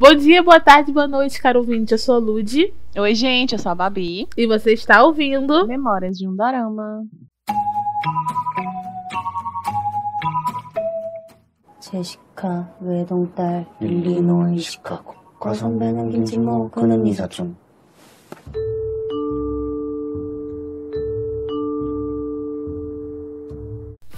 Bom dia, boa tarde, boa noite, caro ouvinte. Eu sou a Lud. Oi, gente, eu sou a Babi. E você está ouvindo Memórias de um Dorama. 제시카 외동딸 일리노이 시카고 과선배는 김치모 그는 이사촌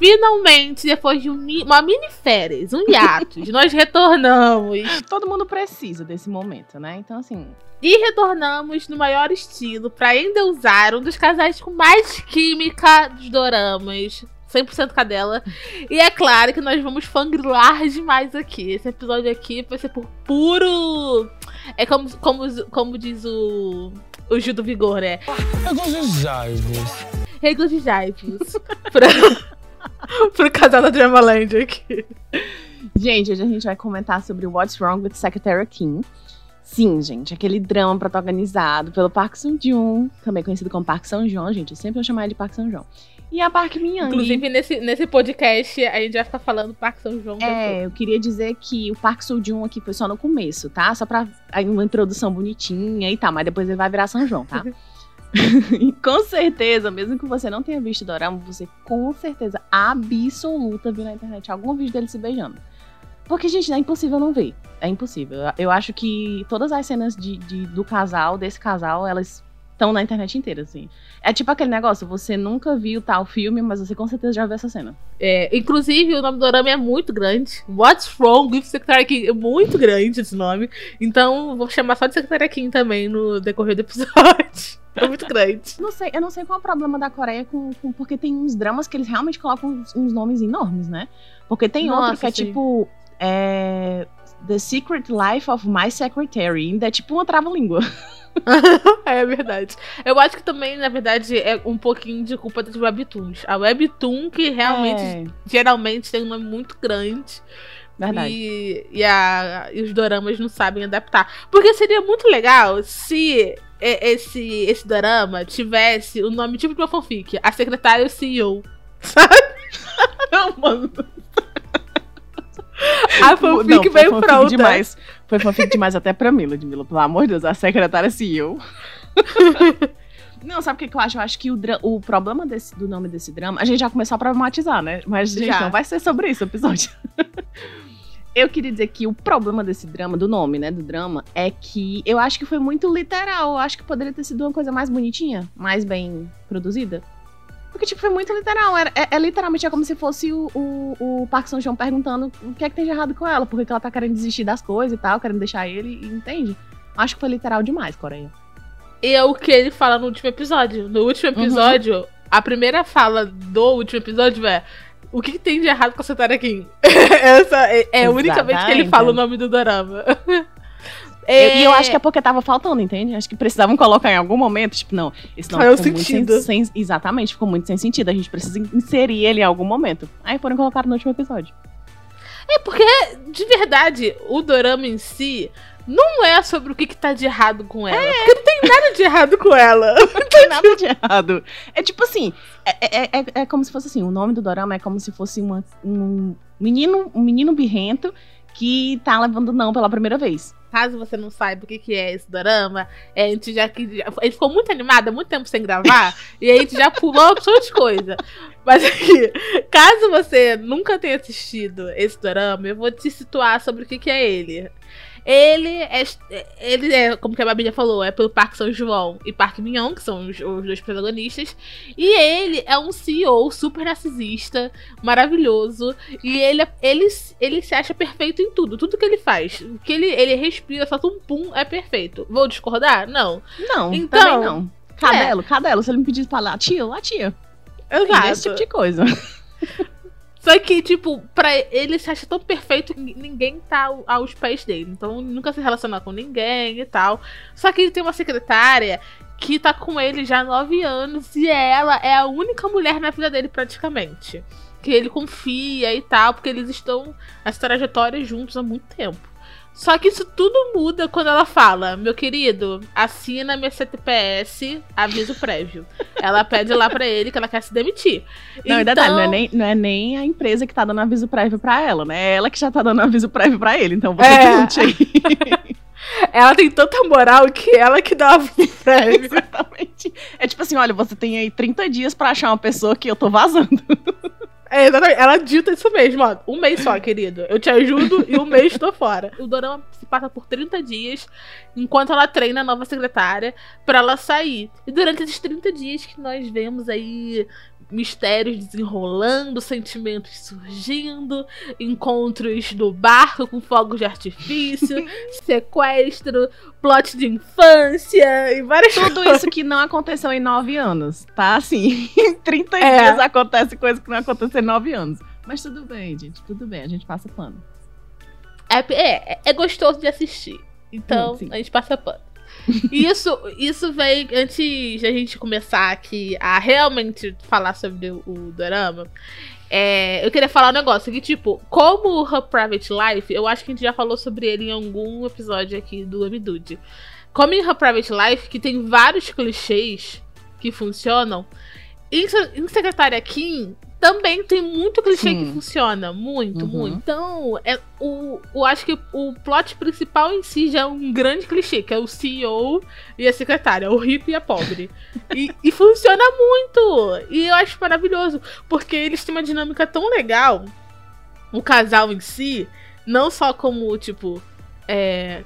Finalmente, depois de um mi- uma mini férias, um hiatus, nós retornamos. Todo mundo precisa desse momento, né? Então, assim, E retornamos no maior estilo pra endeusar um dos casais com mais química dos doramas. 100% cadela. E é claro que nós vamos fangrilar demais aqui. Esse episódio aqui vai ser por puro. É como, como, como diz o. O Gil do Vigor, né? Regozijai-vos. Regozijai-vos. pra, pro casal da Dramaland aqui. gente, hoje a gente vai comentar sobre What's Wrong with Secretary Kim. Sim, gente, aquele drama protagonizado pelo Park Sung-joon, também conhecido como Park São-joon, gente, eu sempre vou chamar ele de Park São-joon. E a Park Min-young. Inclusive, nesse, nesse podcast, a gente vai ficar falando Park São João. É, eu queria dizer que o Park Seo-joon aqui foi só no começo, tá? Só pra aí uma introdução bonitinha e tal, mas depois ele vai virar São João, tá? Com certeza, mesmo que você não tenha visto Dorama, você com certeza absoluta viu na internet algum vídeo dele se beijando. Porque, gente, é impossível não ver. É impossível. Eu acho que todas as cenas de, de- do casal, desse casal, elas estão na internet inteira, assim. É tipo aquele negócio, você nunca viu tal filme, mas você com certeza já viu essa cena. É, inclusive, o nome do dorama é muito grande. What's Wrong with Secretary King? É muito grande esse nome. Então, vou chamar só de Secretary King também no decorrer do episódio. É muito grande. Não sei, eu não sei qual é o problema da Coreia com, com- porque tem uns dramas que eles realmente colocam uns, uns nomes enormes, né? Porque tem outro Nossa, que é sim. tipo é, The Secret Life of My Secretary, ainda é tipo uma trava-língua. é verdade. Eu acho que também, na verdade, é um pouquinho de culpa das webtoons. A webtoon que realmente, É, geralmente, tem um nome muito grande. verdade. E, e, a- e os doramas não sabem adaptar. Porque seria muito legal se esse, esse dorama tivesse o nome tipo de uma fanfic. A secretária e o CEO. Não, mano. A fanfic Não, foi bem fanfic pronta. demais. Foi fanfic demais até pra mim, Ludmilla. Pelo amor de Deus, a secretária CEO. Não, sabe o que, que eu acho? Eu acho que o, o problema desse- do nome desse drama. A gente já começou a problematizar, né? Mas, gente, Já. não vai ser sobre isso o episódio. Eu queria dizer que o problema desse drama, do nome, né? Do drama, é que eu acho que foi muito literal. Eu acho que poderia ter sido uma coisa mais bonitinha, mais bem produzida. Porque, tipo, foi muito literal. Era- é, é literalmente é como se fosse o, o, o Park São João perguntando o que é que tem de errado com ela, porque ela tá querendo desistir das coisas e tal, querendo deixar ele, entende? Acho que foi literal demais, Coreia. E é o que ele fala no último episódio. No último Uhum. episódio, a primeira fala do último episódio é. O que, que tem de errado com a secretária Kim? Essa é, é unicamente que ele fala o nome do dorama. Eu- E eu acho que é porque tava faltando, entende? Acho que precisavam colocar em algum momento, tipo, não, esse nome Faz ficou muito sentido. sem, sem- Exatamente, ficou muito sem sentido. A gente precisa inserir ele em algum momento. Aí foram colocar no último episódio. É porque, de verdade, o dorama em si não é sobre o que, que tá de errado com ela. Porque não tem nada de errado com ela. Não tem nada de errado. É tipo assim, é, é, é, é como se fosse assim, o nome do dorama é como se fosse uma, um menino, um menino birrento que tá levando não pela primeira vez. Caso você não saiba o que, que é esse dorama, é, a gente já que. já- Ele ficou muito animado, há muito tempo sem gravar, e a gente já pulou opção de coisa. Mas aqui, caso você nunca tenha assistido esse dorama, eu vou te situar sobre o que, que é ele. Ele é, ele é, como que a Babi já falou, é pelo Park São João e Park Min-young, que são os, os dois protagonistas. E ele é um CEO super narcisista, maravilhoso. E ele, ele, ele se acha perfeito em tudo. Tudo que ele faz. O que ele, ele respira, solta um pum, é perfeito. Vou discordar? Não. Não, Então, também não. Cadelo, cadelo, se ele me pedisse pra lá, tia, lá, tia. Exato. Esse tipo de coisa. Só que, tipo, pra ele se acha tão perfeito que ninguém tá ao- aos pés dele. Então, nunca se relaciona com ninguém e tal. Só que ele tem uma secretária que tá com ele já há nove anos e ela é a única mulher na vida dele, praticamente. Que ele confia e tal, porque eles estão as trajetórias juntos há muito tempo. Só que isso tudo muda quando ela fala: Meu querido, assina minha CTPS, aviso prévio. ela pede lá pra ele que ela quer se demitir. Não, e detalhe, não é, nem, não é nem a empresa que tá dando aviso prévio pra ela, né? É ela que já tá dando aviso prévio pra ele. Então você É. lute aí. ela tem tanta moral que ela que dá o prêmio. Exatamente. É tipo assim, olha, você tem aí 30 dias pra achar uma pessoa que eu tô vazando. É, exatamente. Ela dita isso mesmo, ó. Um mês só, querido. Eu te ajudo e um mês tô fora. O Dorama se passa por 30 dias enquanto ela treina a nova secretária pra ela sair. E durante esses 30 dias que nós vemos aí mistérios desenrolando, sentimentos surgindo, encontros no barco com fogos de artifício, sequestro, plot de infância e várias Tudo coisas. isso que não aconteceu em 9 anos, tá? Assim, em 30 É. dias acontece coisa que não aconteceu em 9 anos. Mas tudo bem, gente, tudo bem, a gente passa pano. É, é, é gostoso de assistir. Então, Hum, sim. a gente passa pano. Isso, isso vem antes da gente começar aqui a realmente falar sobre o, o Dorama. é, eu queria falar um negócio que, tipo, como o Her Private Life, eu acho que a gente já falou sobre ele em algum episódio aqui do Amidude. Como em Her Private Life, que tem vários clichês que funcionam, em, em Secretária Kim também tem muito clichê Sim. que funciona. Muito, Uhum. muito. Então, é, o, eu acho que o plot principal em si já é um grande clichê, que é o CEO e a secretária, o rico e a pobre. e, e funciona muito! E eu acho maravilhoso, porque eles têm uma dinâmica tão legal, o casal em si, não só como, tipo, é,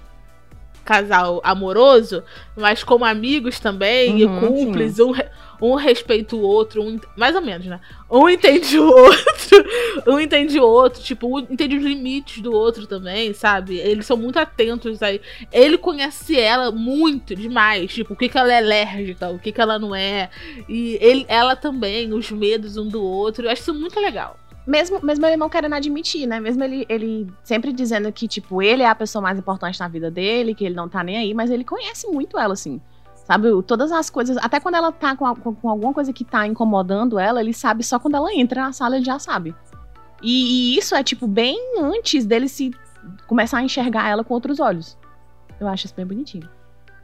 casal amoroso, mas como amigos também, Uhum, e cúmplices, um, um respeita o outro, um, mais ou menos, né? Um entende o outro, um entende o outro, tipo, um entende os limites do outro também, sabe? Eles são muito atentos aí. Ele conhece ela muito demais, tipo, o que, que ela é alérgica, o que, que ela não é. E ele, ela também, os medos um do outro. Eu acho isso muito legal. Mesmo, mesmo ele não querendo admitir, né? Mesmo ele, ele sempre dizendo que, tipo, ele é a pessoa mais importante na vida dele, que ele não tá nem aí, mas ele conhece muito ela, assim. Sabe, todas as coisas, até quando ela tá com, a- com- com alguma coisa que tá incomodando ela, ele sabe só quando ela entra na sala, ele já sabe. E, e isso é, tipo, bem antes dele se começar a enxergar ela com outros olhos. Eu acho isso bem bonitinho.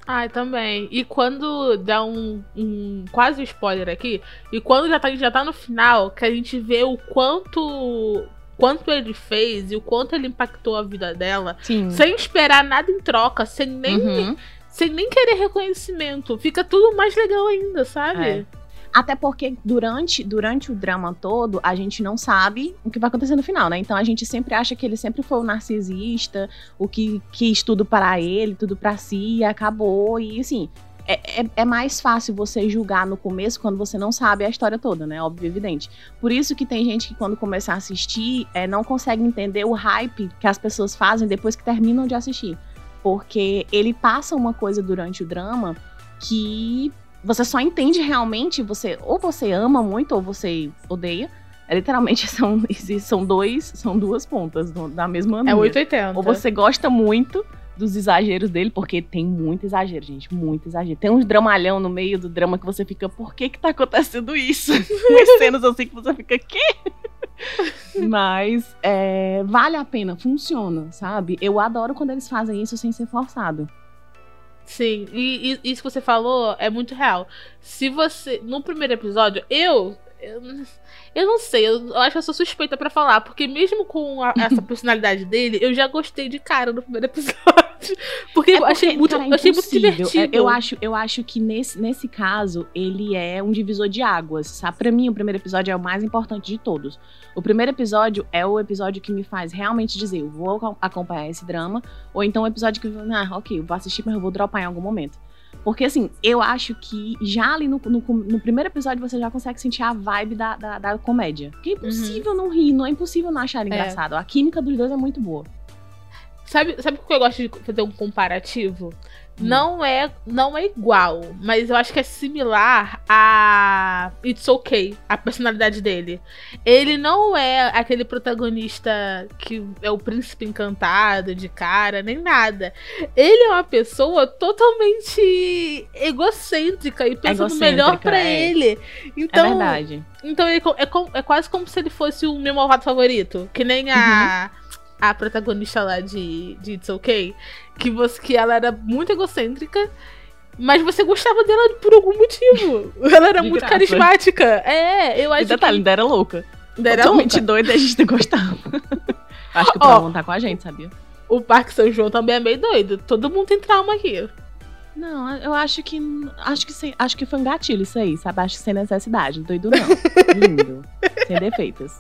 Ai, também. E quando dá um, um quase spoiler aqui, e quando já tá, já tá no final, que a gente vê o quanto quanto ele fez e o quanto ele impactou a vida dela, Sim. sem esperar nada em troca, sem nem, Uhum. Sem nem querer reconhecimento. Fica tudo mais legal ainda, sabe? É. Até porque durante, durante o drama todo, a gente não sabe o que vai acontecer no final, né? Então a gente sempre acha que ele sempre foi o narcisista, o que quis tudo para ele, tudo para si, e acabou. E assim, é, é, é mais fácil você julgar no começo quando você não sabe a história toda, né? Óbvio, evidente. Por isso que tem gente que quando começa a assistir, é, não consegue entender o hype que as pessoas fazem depois que terminam de assistir. Porque ele passa uma coisa durante o drama que você só entende realmente, você ou você ama muito ou você odeia. É, literalmente são, são dois, são duas pontas do- da mesma É linha. 880. Ou você gosta muito dos exageros dele, porque tem muito exagero, gente, muito exagero. Tem uns dramalhão no meio do drama que você fica, por que que tá acontecendo isso? Umas cenas assim que você fica, quê? Mas é, vale a pena, funciona, sabe? Eu adoro quando eles fazem isso sem ser forçado. Sim, e, e isso que você falou é muito real. Se você. No primeiro episódio, eu. Eu, eu não sei, eu, eu acho que eu sou suspeita pra falar, porque mesmo com a- essa personalidade dele, eu já gostei de cara no primeiro episódio. Porque, É eu achei porque, muito, cara, é eu achei muito impossível. divertido. É, Eu acho, eu acho que nesse, nesse caso, ele é um divisor de águas, sabe? Pra mim, o primeiro episódio é o mais importante de todos. O primeiro episódio é o episódio que me faz realmente dizer, eu vou acom- acompanhar esse drama, ou então o episódio que, ah, ok, eu vou assistir, mas eu vou dropar em algum momento. Porque, assim, eu acho que já ali no, no, no primeiro episódio você já consegue sentir a vibe da, da, da comédia. Porque é impossível não rir, não é impossível não achar engraçado. A química dos dois é muito boa. Sabe, sabe o que eu gosto de fazer um comparativo? Hum. Não é não é igual, mas eu acho que é similar a It's Okay, a personalidade dele. Ele não é aquele protagonista que é o príncipe encantado de cara, nem nada. Ele é uma pessoa totalmente egocêntrica e pensa no melhor pra é. ele. é Então, verdade. então é, com- é quase como se ele fosse o meu malvado favorito. Que nem a, a protagonista lá de, de It's Okay. Que, você, que ela era muito egocêntrica. Mas você gostava dela por algum motivo. Ela era De muito graça. carismática. É, eu E acho detalhe, que. ainda era louca. Era Totalmente louca. doida e a gente gostava. Acho que o Ó. Paulão tá com a gente, sabia? o Parque São João também é meio doido. Todo mundo tem trauma aqui. Não, eu acho que. Acho que, sem- acho que foi um gatilho isso aí, sabe? Acho que sem necessidade. Doido não. Lindo. sem defeitos.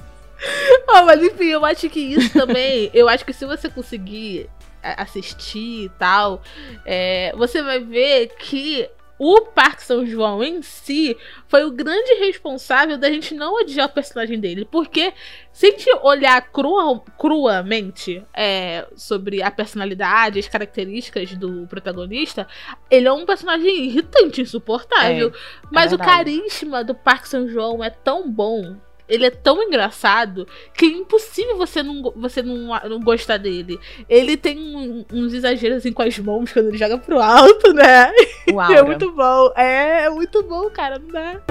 Ah, mas enfim, eu acho que isso também. eu acho que se você conseguir a- assistir e tal, é, você vai ver que o Parque São João em si foi o grande responsável da gente não odiar o personagem dele. Porque se a gente olhar crua- cruamente é, sobre a personalidade, as características do protagonista, ele é um personagem irritante, insuportável. Mas o carisma do Parque São João é tão bom. Ele é tão engraçado que é impossível você não, você não, não gostar dele. Ele tem um- uns exageros assim com as mãos quando ele joga pro alto, né? O É muito bom. É, é muito bom, cara. Não dá.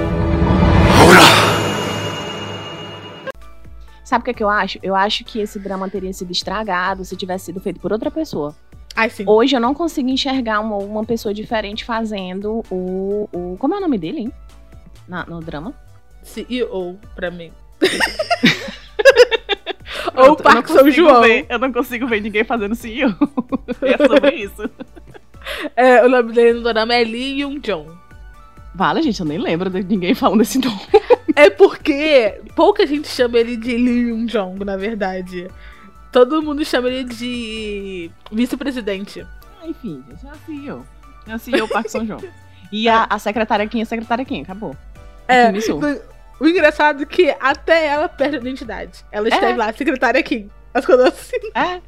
Sabe o que, é que eu acho? Eu acho que esse drama teria sido estragado se tivesse sido feito por outra pessoa. Ai, sim. Hoje eu não consigo enxergar uma, uma pessoa diferente fazendo o, o. Como é o nome dele, hein? Na- no drama? CEO pra mim. Ou não Parque São João. ver- eu não consigo ver ninguém fazendo CEO. é sobre isso. É, o nome dele no drama é Lee Yoon Jong. Vale, gente, eu nem lembro de ninguém falando esse nome. É porque pouca gente chama ele de Lee Yoon Jong, na verdade. Todo mundo chama ele de vice-presidente. Ah, Enfim, gente, é CEO. É a CEO Parque São João. E a, a secretária Kim, a secretária Kim, acabou. É. O engraçado é que até ela perde a identidade. Ela esteve lá, secretária Kim. As coisas assim. É.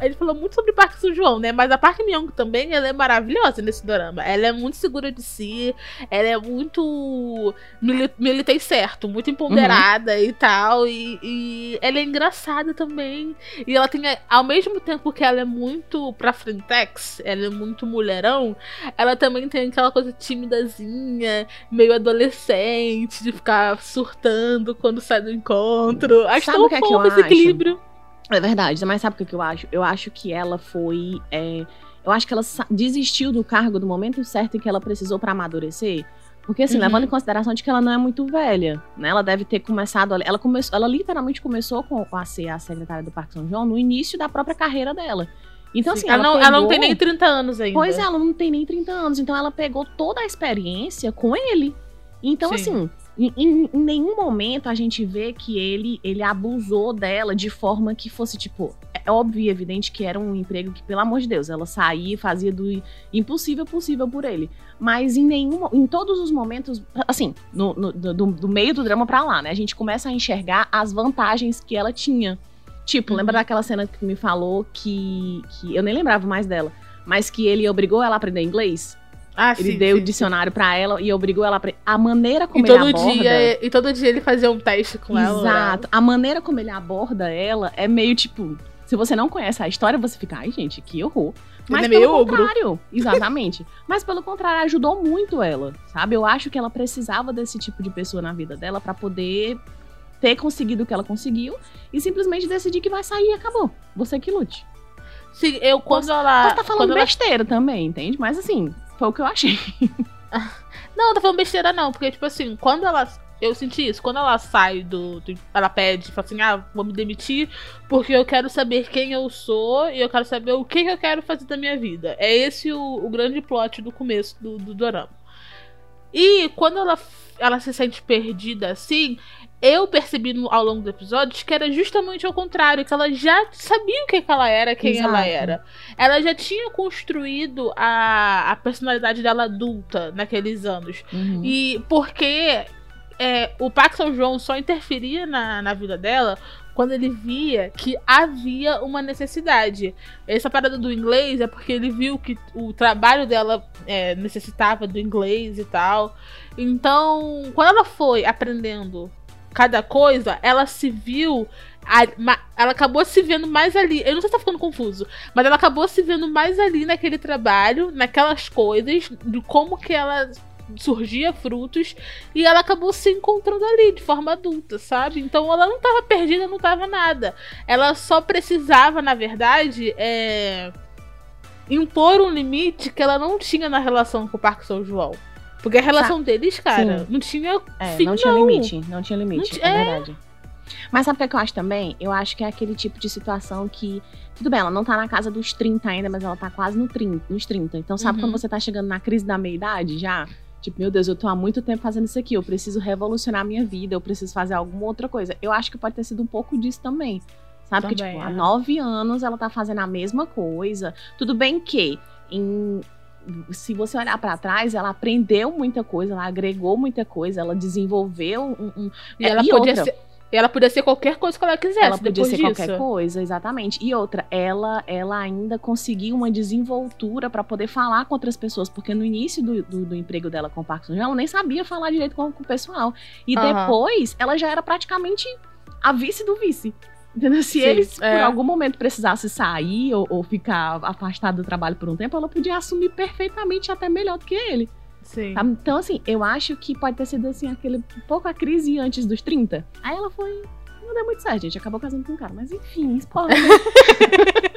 Ele falou muito sobre Parque São João, né? Mas a Park Myung também, ela é maravilhosa nesse dorama. Ela é muito segura de si, ela é muito mili militei certo, muito empoderada e tal. E, e ela é engraçada também. E ela tem, ao mesmo tempo que ela é muito pra frentex, ela é muito mulherão, ela também tem aquela coisa timidazinha, meio adolescente, de ficar surtando quando sai do encontro. Acho Sabe tão o que é que fofo eu esse acho? equilíbrio. É verdade, mas sabe o que eu acho? Eu acho que ela foi. é, eu acho que ela desistiu do cargo do momento certo em que ela precisou pra amadurecer. Porque, assim, Uhum. levando em consideração de que ela não é muito velha, né? Ela deve ter começado. Ela, começou, ela literalmente começou com, a ser a secretária do Parque São João no início da própria carreira dela. Então, Sim, assim, ela, não, ela não tem pegou- nem 30 anos ainda. Pois é, ela não tem nem 30 anos. Então ela pegou toda a experiência com ele. Então, Sim. assim, em, em- em nenhum momento a gente vê que ele, ele abusou dela de forma que fosse, tipo, é óbvio e evidente que era um emprego que, pelo amor de Deus, ela saía e fazia do impossível possível por ele. Mas em nenhum, em todos os momentos, assim, no, no- do, do meio do drama pra lá, né? A gente começa a enxergar as vantagens que ela tinha. Tipo, Uhum. lembra daquela cena que me falou que, que. Eu nem lembrava mais dela. Mas que ele obrigou ela a aprender inglês. Ah, Ele sim, deu sim, o dicionário pra ela e obrigou ela a maneira E como todo, ele aborda. dia, e todo dia ele fazia um teste com ela. né? Exato. A maneira como ele aborda ela é meio tipo. Se você não conhece a história, você fica, ai, gente, que horror. Mas é pelo meio ogro. contrário, exatamente. Mas pelo contrário, ajudou muito ela, sabe? Eu acho que ela precisava desse tipo de pessoa na vida dela pra poder ter conseguido o que ela conseguiu e simplesmente decidir que vai sair e acabou. Você que lute. Sim, eu quando ela. Posso estar falando quando ela- besteira também, entende? Mas assim, foi o que eu achei. Não, tô falando besteira, não. Porque, tipo assim, quando ela. Eu senti isso. Quando ela sai do. do- ela pede, fala assim: ah, vou me demitir porque eu quero saber quem eu sou e eu quero saber o que, que eu quero fazer da minha vida. É esse o, o grande plot do começo do, do dorama. E quando ela, ela se sente perdida assim, eu percebi no- ao longo do episódio que era justamente ao contrário, que ela já sabia o que, que ela era, quem ela Exato. era. Ela já tinha construído a, a personalidade dela adulta naqueles anos. Uhum. E porque é, o São João só interferia na, na vida dela quando ele via que havia uma necessidade. Essa parada do inglês é porque ele viu que o trabalho dela é, necessitava do inglês e tal. Então, quando ela foi aprendendo cada coisa, ela se viu. ela acabou se vendo mais ali. Eu não sei se tá ficando confuso, mas ela acabou se vendo mais ali naquele trabalho, naquelas coisas, de como que ela surgia frutos e ela acabou se encontrando ali de forma adulta, sabe? Então ela não tava perdida, não tava nada. Ela só precisava, na verdade, é, impor um limite que ela não tinha na relação com o Parque São João. Porque a relação deles, cara, Sim. não tinha É, fim, não tinha não. limite, não tinha limite, Não é é. verdade. Mas sabe o que, é que eu acho também? Eu acho que é aquele tipo de situação que. Tudo bem, ela não tá na casa dos 30 ainda, mas ela tá quase no 30, nos 30. Então, sabe Uhum. quando você tá chegando na crise da meia-idade já? Tipo, meu Deus, eu tô há muito tempo fazendo isso aqui, eu preciso revolucionar a minha vida, eu preciso fazer alguma outra coisa. Eu acho que pode ter sido um pouco disso também. Sabe? que, Também, tipo, é. há nove anos ela tá fazendo a mesma coisa. Tudo bem que, em- se você olhar pra trás, ela aprendeu muita coisa, ela agregou muita coisa, ela desenvolveu um- um, E É, ela e podia outra? ser. Ela podia ser qualquer coisa que ela quisesse. ela podia ser disso. qualquer coisa, exatamente. E outra, ela, ela ainda conseguiu uma desenvoltura pra poder falar com outras pessoas, porque no início do, do, do emprego dela com o Parkinson, ela nem sabia falar direito com, com o pessoal. E Aham. depois, ela já era praticamente a vice do vice. Entendeu? Se Sim, eles, é. por algum momento, precisassem sair ou, ou ficar afastado do trabalho por um tempo, ela podia assumir perfeitamente até melhor do que ele. Sim. tá? Então, assim, eu acho que pode ter sido, assim, aquele pouco a crise antes dos 30. Aí ela foi... Não deu muito certo, gente. Acabou casando com um cara. Mas, enfim, spoiler.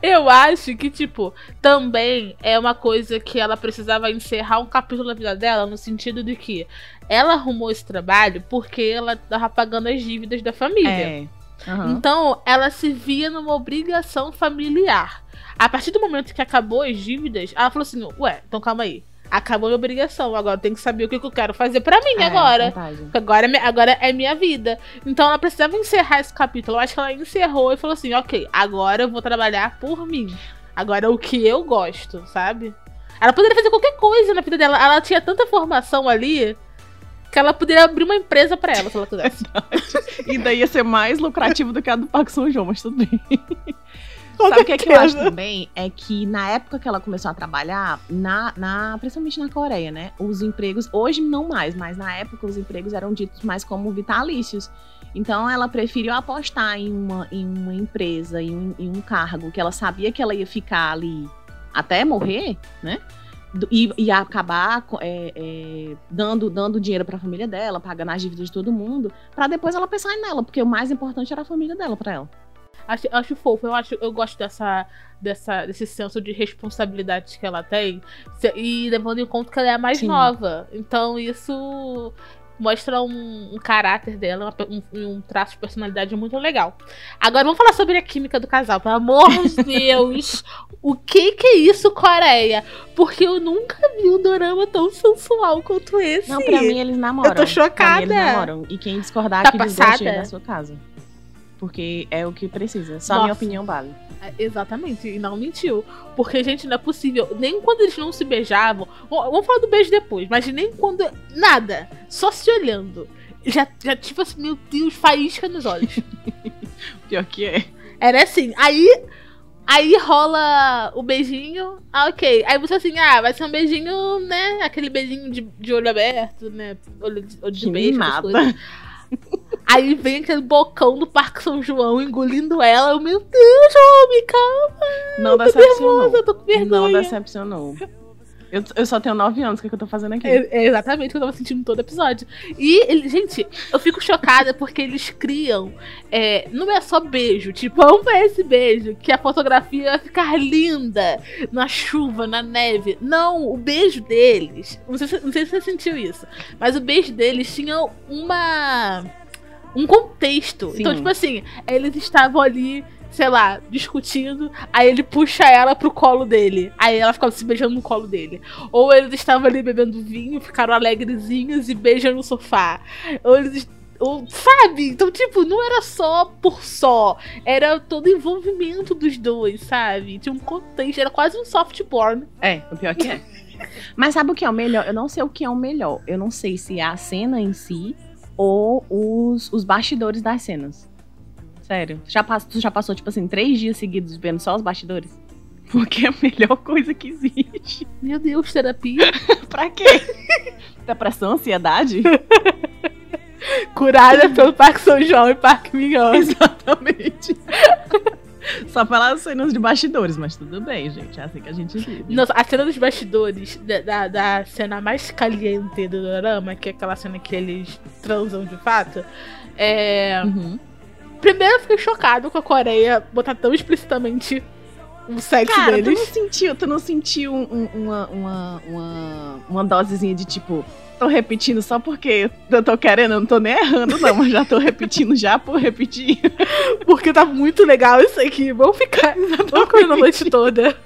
Eu acho que, tipo, também é uma coisa que ela precisava encerrar um capítulo da vida dela, no sentido de que ela arrumou esse trabalho porque ela tava pagando as dívidas da família. é. Aham. Então, ela se via numa obrigação familiar. A partir do momento que acabou as dívidas, ela falou assim: Ué, então calma aí. Acabou a minha obrigação, agora eu tenho que saber o que eu quero fazer pra mim É, agora. verdade. Porque Agora, é agora é minha vida. Então ela precisava encerrar esse capítulo. Eu acho que ela encerrou e falou assim: ok, agora eu vou trabalhar por mim. Agora é o que eu gosto, sabe? Ela poderia fazer qualquer coisa na vida dela. Ela tinha tanta formação ali que ela poderia abrir uma empresa pra ela se ela quisesse. E daí ia ser mais lucrativo do que a do Parque São João, mas tudo bem. Sabe o que, é que eu acho também? É que na época que ela começou a trabalhar, na, na, principalmente na Coreia, né? Os empregos, hoje não mais, mas na época os empregos eram ditos mais como vitalícios. Então ela preferiu apostar em uma, em uma empresa, em um, em um cargo que ela sabia que ela ia ficar ali até morrer, né? E, e acabar é, é, dando, dando dinheiro pra família dela, pagando as dívidas de todo mundo, pra depois ela pensar nela, porque o mais importante era a família dela pra ela. Acho, acho fofo, eu, acho, eu gosto dessa, dessa, desse senso de responsabilidade que ela tem. E levando em conta que ela é a mais Sim. nova. Então isso mostra um, um caráter dela, um, um traço de personalidade muito legal. Agora vamos falar sobre a química do casal, pelo amor de Deus! o que que é isso, Coreia? Porque eu nunca vi um dorama tão sensual quanto esse. Não, pra mim eles namoram. Eu tô chocada. Eles namoram. E quem discordar Tá que desgoste da sua casa. Porque é o que precisa. Só a Nossa. minha opinião vale. É, Exatamente, e não mentiu. Porque, gente, não é possível. Nem quando eles não se beijavam. Vamos falar do beijo depois, mas nem quando. Nada. Só se olhando. Já, já tipo assim, meu Deus, faísca nos olhos. Pior que é. Era assim. Aí. Aí rola o beijinho. Ah, ok. Aí você assim, ah, vai ser um beijinho, né? Aquele beijinho de, de olho aberto, né? Olho de, olho de beijo. Aí vem aquele bocão do Parque São João engolindo ela. Eu, meu Deus, homem, calma. Não decepcionou. Com Não decepcionou. Eu, eu só tenho nove anos, o que, é que eu tô fazendo aqui? É, é exatamente o que eu tava sentindo em todo episódio. E, ele- gente, eu fico chocada porque eles criam. é, não é só beijo, tipo, vamos ver esse beijo, que a fotografia vai ficar linda na chuva, na neve. Não, o beijo deles. Não sei, se- não sei se você sentiu isso, mas o beijo deles tinha uma. um contexto. Sim. Então, tipo assim, eles estavam ali. Sei lá, discutindo, aí ele puxa ela pro colo dele. Aí ela ficava se beijando no colo dele. Ou eles estavam ali bebendo vinho, ficaram alegrezinhos e beijam no sofá. Ou eles. Ou, sabe? Então, tipo, não era só por só. Era todo o envolvimento dos dois, sabe? Tinha um contexto, era quase um soft porn. É, o pior que é. Mas sabe o que é o melhor? Eu não sei o que é o melhor. Eu não sei se é a cena em si ou os, os bastidores das cenas. Sério. Já pass- tu já passou, tipo assim, três dias seguidos vendo só os bastidores? Porque é a melhor coisa que existe. Meu Deus, terapia. pra quê? Depressão, ansiedade? Curada pelo Parque São João e Parque Mignon. Exatamente. Só pelas cenas de bastidores, mas tudo bem, gente. É assim que a gente vive. Nossa, a cena dos bastidores, da, da, da cena mais caliente do drama, que é aquela cena que eles transam de fato, é. Uhum. Primeiro eu fiquei chocado com a Coreia botar tão explicitamente o sexo Cara, tu deles. não sentiu, tu não sentiu um- um- uma, uma, uma, uma dosezinha de tipo, tô repetindo só porque eu tô querendo, eu não tô nem errando, não, mas já tô repetindo já por repetir. Porque tá muito legal isso aqui. Vamos ficar. Vamos comer a noite toda.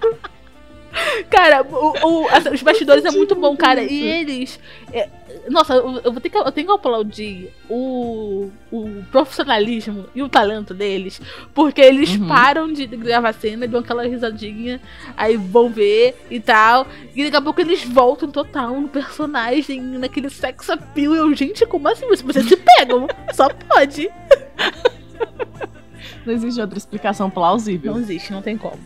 Cara, o- o- os bastidores é muito bom, cara. E eles. é, nossa, eu, eu vou ter que, eu tenho que aplaudir o, o profissionalismo e o talento deles. Porque eles Uhum. param de gravar cena, dão aquela risadinha, aí vão ver e tal. E daqui a pouco eles voltam total no personagem, naquele sex appeal. Eu, gente, como assim? Vocês se pegam? Só pode. Não existe outra explicação plausível. Não existe, não tem como.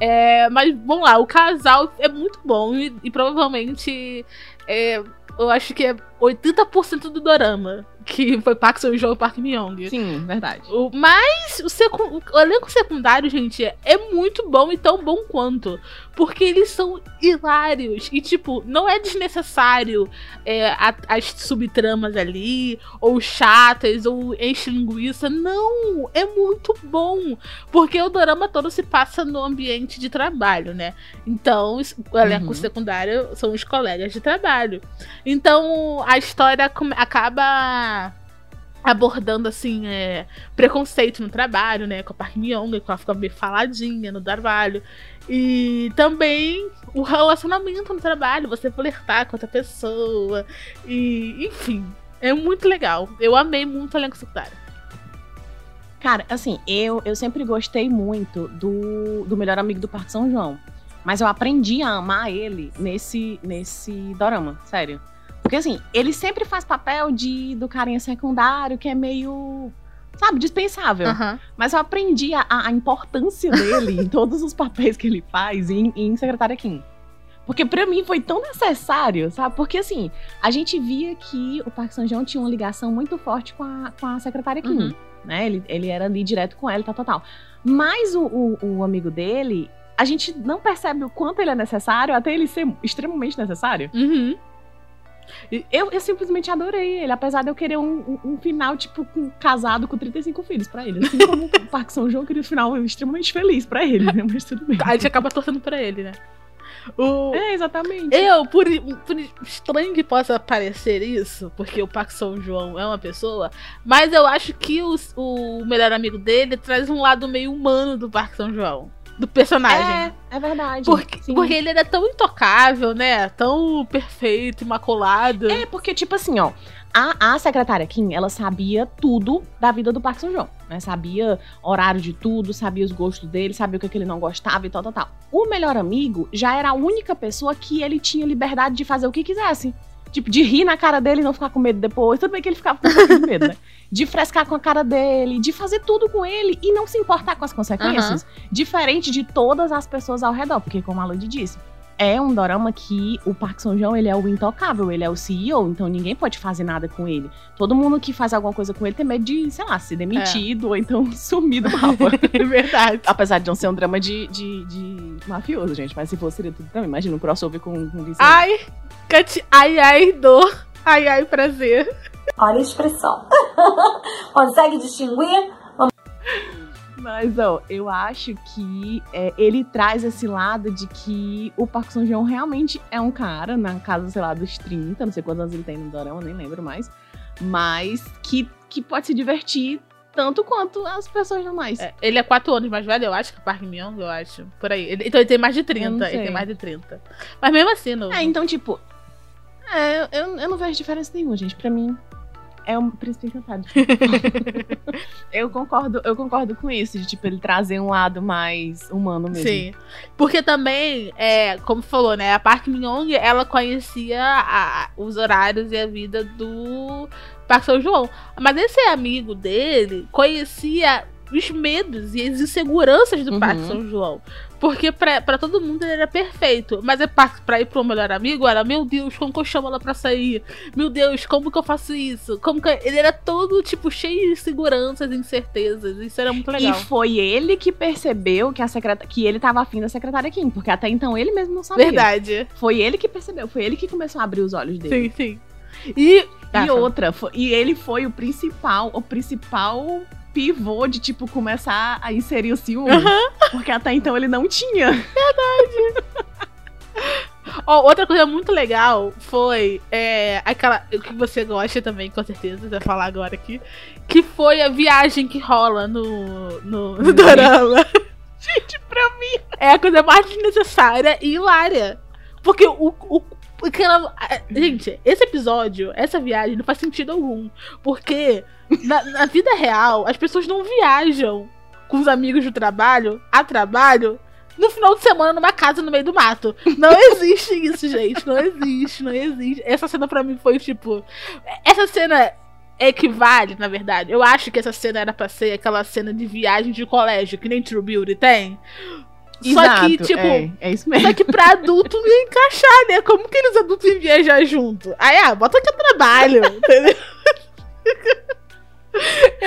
É, mas vamos lá, o casal é muito bom e, e provavelmente é, eu acho que é 80% do dorama que foi Park Seo Joon e Park Myung. Sim, verdade. O- Mas o, secu- o elenco secundário, gente, é- é muito bom e tão bom quanto. Porque eles são hilários. E, tipo, não é desnecessário é, a- as subtramas ali, ou chatas, ou enche linguiça. Não! É muito bom. Porque o drama todo se passa no ambiente de trabalho, né? Então, o elenco Uhum. secundário são os colegas de trabalho. Então, a história acaba abordando assim é, preconceito no trabalho, né, com a Park Myung, que ela fica meio faladinha no trabalho. E também o relacionamento no trabalho, você flertar com outra pessoa. E, enfim, é muito legal. Eu amei muito o elenco secundário. Cara, assim, eu, eu sempre gostei muito do, do melhor amigo do Parque São João. Mas eu aprendi a amar ele nesse, nesse dorama, sério. Porque assim, ele sempre faz papel de do carinha secundário, que é meio, sabe, dispensável. Mas eu aprendi a, a importância dele em todos os papéis que ele faz em, em Secretária Kim. Porque pra mim foi tão necessário, sabe? Porque assim, a gente via que o Parque São João tinha uma ligação muito forte com a, com a Secretária Kim. Uhum. Né? Ele, ele era ali direto com ela tal, tal, tal. Mas o, o, o amigo dele, a gente não percebe o quanto ele é necessário até ele ser extremamente necessário. Uhum. Eu, eu simplesmente adorei ele, apesar de eu querer um, um, um final, tipo, com, casado com 35 filhos pra ele. Assim como o Parque São João queria um final extremamente feliz pra ele, né? Mas tudo bem. A gente acaba torcendo pra ele, né? O... É, exatamente. Eu, por, por estranho que possa parecer isso, porque o Park São João é uma pessoa, mas eu acho que os- o melhor amigo dele traz um lado meio humano do Park São João. Do personagem. É, é verdade. Porque, Sim. porque ele era tão intocável, né? Tão perfeito, imaculado. É, porque, tipo assim, ó, a, a secretária Kim, ela sabia tudo da vida do Parque São João, né? Sabia horário de tudo, sabia os gostos dele, sabia o que, que ele não gostava e tal, tal, tal. O melhor amigo já era a única pessoa que ele tinha liberdade de fazer o que quisesse. Tipo, de rir na cara dele e não ficar com medo depois. Tudo bem que ele ficava com um pouquinho de medo, né? De frescar com a cara dele, de fazer tudo com ele e não se importar com as consequências. Diferente de todas as pessoas ao redor, porque como a Lud disse, é um dorama que o Park São João, ele é o intocável, ele é o CEO, então ninguém pode fazer nada com ele. Todo mundo que faz alguma coisa com ele tem medo de, sei lá, ser demitido ou então sumir do mapa. É verdade. Apesar de não ser um drama de, de, de mafioso, gente, mas se fosse seria tudo também. Imagina um crossover com, com Vincent. Ai, Cat... ai, ai, dor. Ai, ai, prazer. Olha a expressão. Consegue distinguir? Mas, ó, eu acho que é, ele traz esse lado de que o Park São João realmente é um cara, na casa, sei lá, dos 30, não sei quantos anos ele tem no Dorama, nem lembro mais, mas que, que pode se divertir tanto quanto as pessoas normais. É, ele é quatro anos mais velho, eu acho, que o Park Myung, eu acho. Por aí. Ele- então ele tem mais de Eu 30. não Ele tem mais de 30. Mas mesmo assim, não. É, então, tipo. É, eu, eu não vejo diferença nenhuma, gente. Pra mim, é um príncipe encantado. eu concordo, eu concordo com isso, de tipo, ele trazer um lado mais humano mesmo. Sim. Porque também, é, como falou, né? A Park Min-young, ela conhecia a- os horários e a vida do Park São João. Mas esse amigo dele conhecia os medos e as inseguranças do Uhum. Parque São João. Porque pra, pra todo mundo ele era perfeito. Mas é pra, pra ir pro melhor amigo, era, meu Deus, como que eu chamo ela pra sair? Meu Deus, como que eu faço isso? Como que. Ele era todo, tipo, cheio de inseguranças e incertezas. Isso era muito legal. E foi ele que percebeu que, a secreta... que ele tava afim da secretária Kim, porque até então ele mesmo não sabia. Verdade. Foi ele que percebeu, foi ele que começou a abrir os olhos dele. Sim, sim. E. E Ah, outra, foi- e ele foi o principal, o principal pivô de, tipo, começar a inserir o ciúme. Porque até então ele não tinha. Ó, outra coisa muito legal foi é, aquela. O que você gosta também, com certeza, vai falar agora aqui. Que foi a viagem que rola no, no, no Dorama. Gente, pra mim. É a coisa mais desnecessária e hilária. Porque o. o aquela, a- gente, esse episódio, essa viagem, não faz sentido algum. Porque na, na vida real, as pessoas não viajam com os amigos do trabalho, a trabalho, no final de semana numa casa no meio do mato. Não existe isso, gente. Não existe, não existe. Essa cena pra mim foi tipo. Essa cena equivale, na verdade. Eu acho que essa cena era pra ser aquela cena de viagem de colégio, que nem True Beauty tem. Só que, Exato, tipo. É, é isso mesmo. Só que pra adulto não ia encaixar, né? Como que eles adultos iam viajar junto? Aí, ah, bota que eu trabalho, entendeu?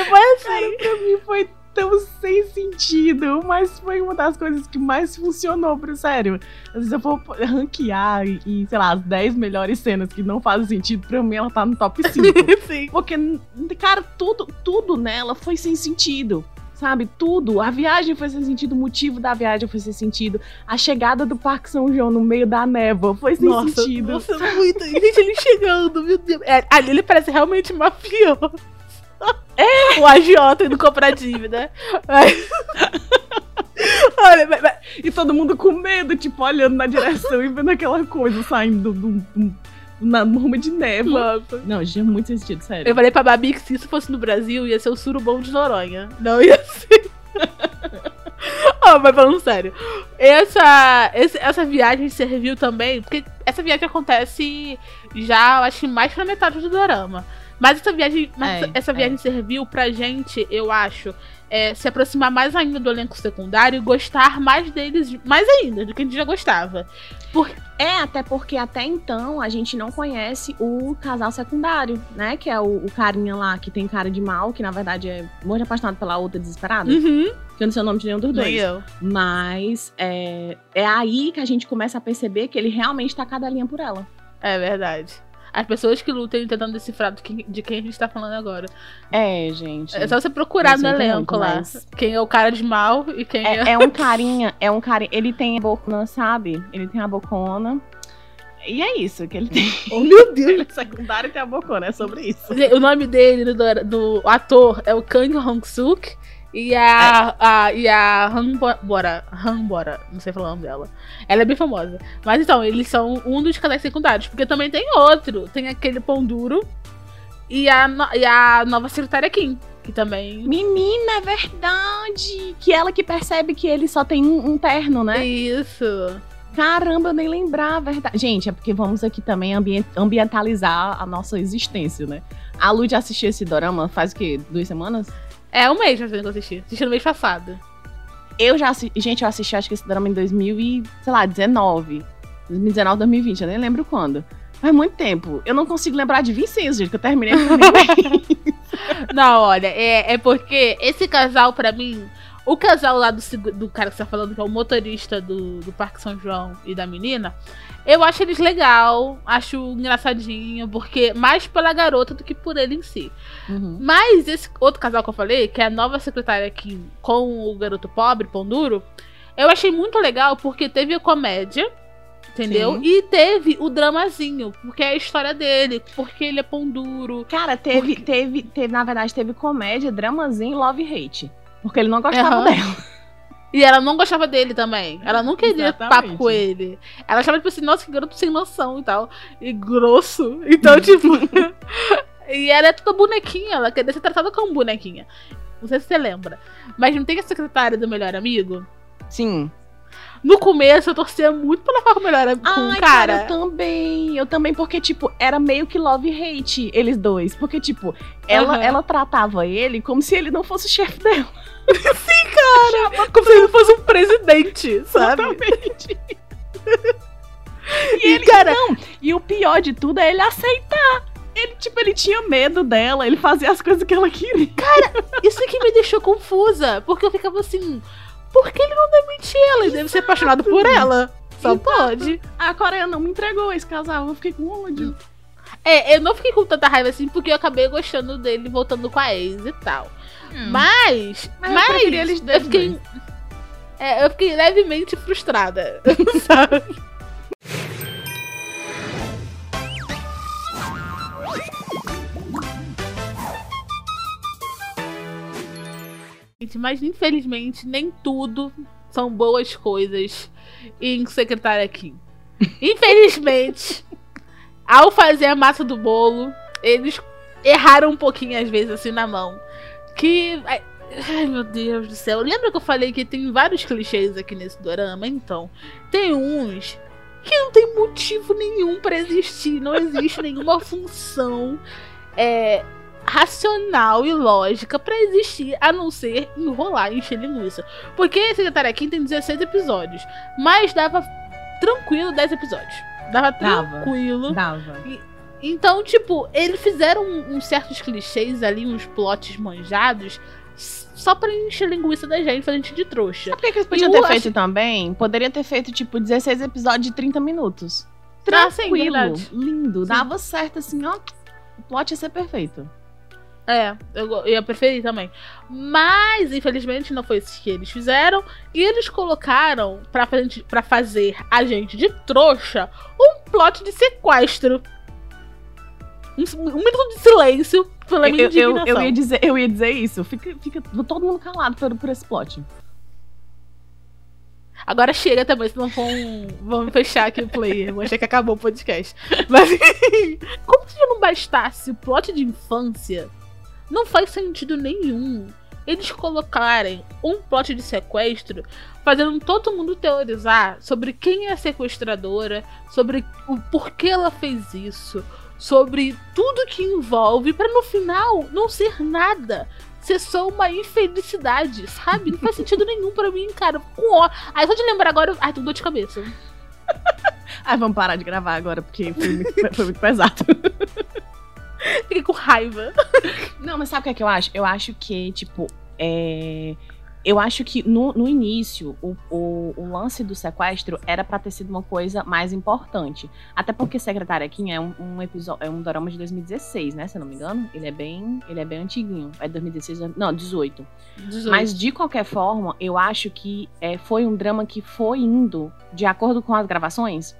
Foi assim. pra mim foi tão sem sentido, mas foi uma das coisas que mais funcionou, pro sério. Se eu for ranquear e, sei lá, as 10 melhores cenas que não fazem sentido, pra mim ela tá no top 5. Sim. Porque, cara, tudo, tudo nela foi sem sentido. Sabe, tudo. A viagem foi sem sentido, o motivo da viagem foi sem sentido. A chegada do Parque São João no meio da névoa foi sem Nossa, sentido. nossa, muito. Gente, ele chegando, meu Deus. É, ali ele parece realmente mafioso. É. O agiota indo comprar dívida. Mas- Olha, mas- mas- E todo mundo com medo, tipo, olhando na direção e vendo aquela coisa saindo do, do, do- na numa de névoa. nossa. Não, tinha muito sentido, sério. Eu falei pra Babi que se isso fosse no Brasil, ia ser o surubom de Noronha. Não ia ser. Ó, mas falando sério, essa, essa viagem serviu também, porque essa viagem acontece já, eu acho, que mais pra metade do dorama. Mas essa viagem, mas É, essa viagem serviu pra gente, eu acho, é, se aproximar mais ainda do elenco secundário e gostar mais deles, mais ainda, do que a gente já gostava. É, até porque até então a gente não conhece o casal secundário, né? Que é o, o carinha lá que tem cara de mal, que na verdade é muito apaixonado pela outra desesperada. Uhum. Que eu não sei o nome de nenhum dos Nem dois. eu. Mas é, é aí que a gente começa a perceber que ele realmente tá cada linha por ela. É verdade. As pessoas que lutam tentando decifrar que- de quem a gente tá falando agora. É, gente. É só você procurar no elenco muito, lá. mas- Quem é o cara de mal e quem é. É, é um carinha, é um carinha. Ele tem a bocona, sabe? Ele tem a bocona. E é isso que ele tem. Oh, meu Deus! Ele é secundário e tem a bocona, é sobre isso. O nome dele, do, do ator, é o Kang Hong-suk. E a, a, e a Han Bo- Bora, Han Bora, não sei falar o nome dela. Ela é bem famosa. Mas então, eles são um dos casais secundários. Porque também tem outro. Tem aquele pão duro e a, e a nova secretária Kim. Que também. Menina, é verdade! Que ela que percebe que ele só tem um, um terno, né? Isso. Caramba, eu nem lembrava, verdade. Gente, é porque vamos aqui também ambien- ambientalizar a nossa existência, né? A Lu já assistiu esse dorama faz o quê? Duas semanas? É um mês já que eu assisti. Assisti no mês passado. Eu já assisti. Gente, eu assisti acho que esse drama em 2000 e, sei lá, 19. 2019, 2020, eu nem lembro quando. Faz muito tempo. Eu não consigo lembrar de Vincenzo, gente, que eu terminei. terminei. Não, olha, é, é porque esse casal, pra mim, o casal lá do, do cara que você tá falando, que é o motorista do, do Parque São João e da menina, eu acho eles legal, acho engraçadinho, porque mais pela garota do que por ele em si. Uhum. Mas esse outro casal que eu falei, que é a nova secretária aqui com o garoto pobre, Pão Duro, eu achei muito legal porque teve a comédia. Entendeu? Sim. E teve o dramazinho, porque é a história dele, porque ele é pão duro. Cara, teve, Porque- teve, teve, na verdade, teve comédia, dramazinho, love e hate. Porque ele não gostava Aham. dela. E ela não gostava dele também. Ela não queria Exatamente. papo com ele. Ela achava, tipo assim, nossa, que garoto sem noção e tal. E grosso. Então, tipo. e ela é toda bonequinha. Ela queria ser tratada como bonequinha. Não sei se você lembra. Mas não tem a secretária do melhor amigo? Sim. No começo eu torcia muito pra ela ficar com melhor com Ai, o cara, cara. eu também. Eu também, porque, tipo, era meio que love e hate, eles dois. Porque, tipo, ela, Aham. ela tratava ele como se ele não fosse o chefe dela. Como se ele fosse um presidente, sabe? Exatamente. E ele, cara, Não, e o pior de tudo é ele aceitar. Ele, tipo, ele tinha medo dela, ele fazia as coisas que ela queria. isso que me deixou confusa. Porque eu ficava assim, por que ele não demitiu ela? Ele deve ser apaixonado por ela. Só Exato. pode. A Coreia não me entregou esse casal, eu fiquei com ódio. É, eu não fiquei com tanta raiva assim, porque eu acabei gostando dele voltando com a ex e tal. Mas, Hum. Mas mas, eu preferia eles eu dois fiquei. É, eu fiquei levemente frustrada, sabe? Gente, mas infelizmente nem tudo são boas coisas em Secretária Kim. Infelizmente, ao fazer a massa do bolo, eles erraram um pouquinho às vezes assim na mão. Que. Ai, ai, meu Deus do céu. Lembra que eu falei que tem vários clichês aqui nesse dorama? Então, tem uns que não tem motivo nenhum pra existir. Não existe nenhuma função é, racional e lógica pra existir, a não ser enrolar e encher linguiça. Porque Secretária Kim tem 16 episódios, mas dava tranquilo 10 episódios. Dava Dava. tranquilo. Dava. Então, tipo, eles fizeram um- uns certos clichês ali, uns plots manjados, só pra encher linguiça da gente, fazer gente de trouxa. Sabe o que eles podiam E ter feito também? Poderia ter feito, tipo, 16 episódios de 30 minutos. Ah, sim, Tranquilo, lindo. Sim. Dava certo, assim, ó. O plot ia ser perfeito. É, eu, eu ia preferir também. Mas, infelizmente, não foi isso que eles fizeram. E eles colocaram pra, fazer- pra fazer a gente de trouxa um plot de sequestro. Um, um minuto de silêncio pela minha Eu, eu, indignação. eu ia dizer, eu ia dizer isso. Fica, fica todo mundo calado por, por esse plot. Agora chega também, senão vão, vão fechar aqui o player. Vão achar que acabou o podcast. Mas como se já não bastasse o plot de infância, não faz sentido nenhum eles colocarem um plot de sequestro fazendo todo mundo teorizar sobre quem é a sequestradora, sobre o porquê ela fez isso, sobre tudo que envolve, pra no final não ser nada. Ser só uma infelicidade, sabe? Não faz sentido nenhum pra mim, cara. Com ó. Aí só de lembrar agora, ai, tô dor de cabeça. Ai, vamos parar de gravar agora, porque foi muito, foi muito pesado. Fiquei com raiva. Não, mas sabe o que é que eu acho? Eu acho que, tipo, é... Eu acho que no, no início, o, o, o lance do sequestro era pra ter sido uma coisa mais importante. Até porque Secretária Kim é um, um episódio, é um dorama de 2016, né? Se eu não me engano. Ele é bem, ele é bem antiguinho. É 2016, não, 18. Mas de qualquer forma, eu acho que é, foi um drama que foi indo de acordo com as gravações.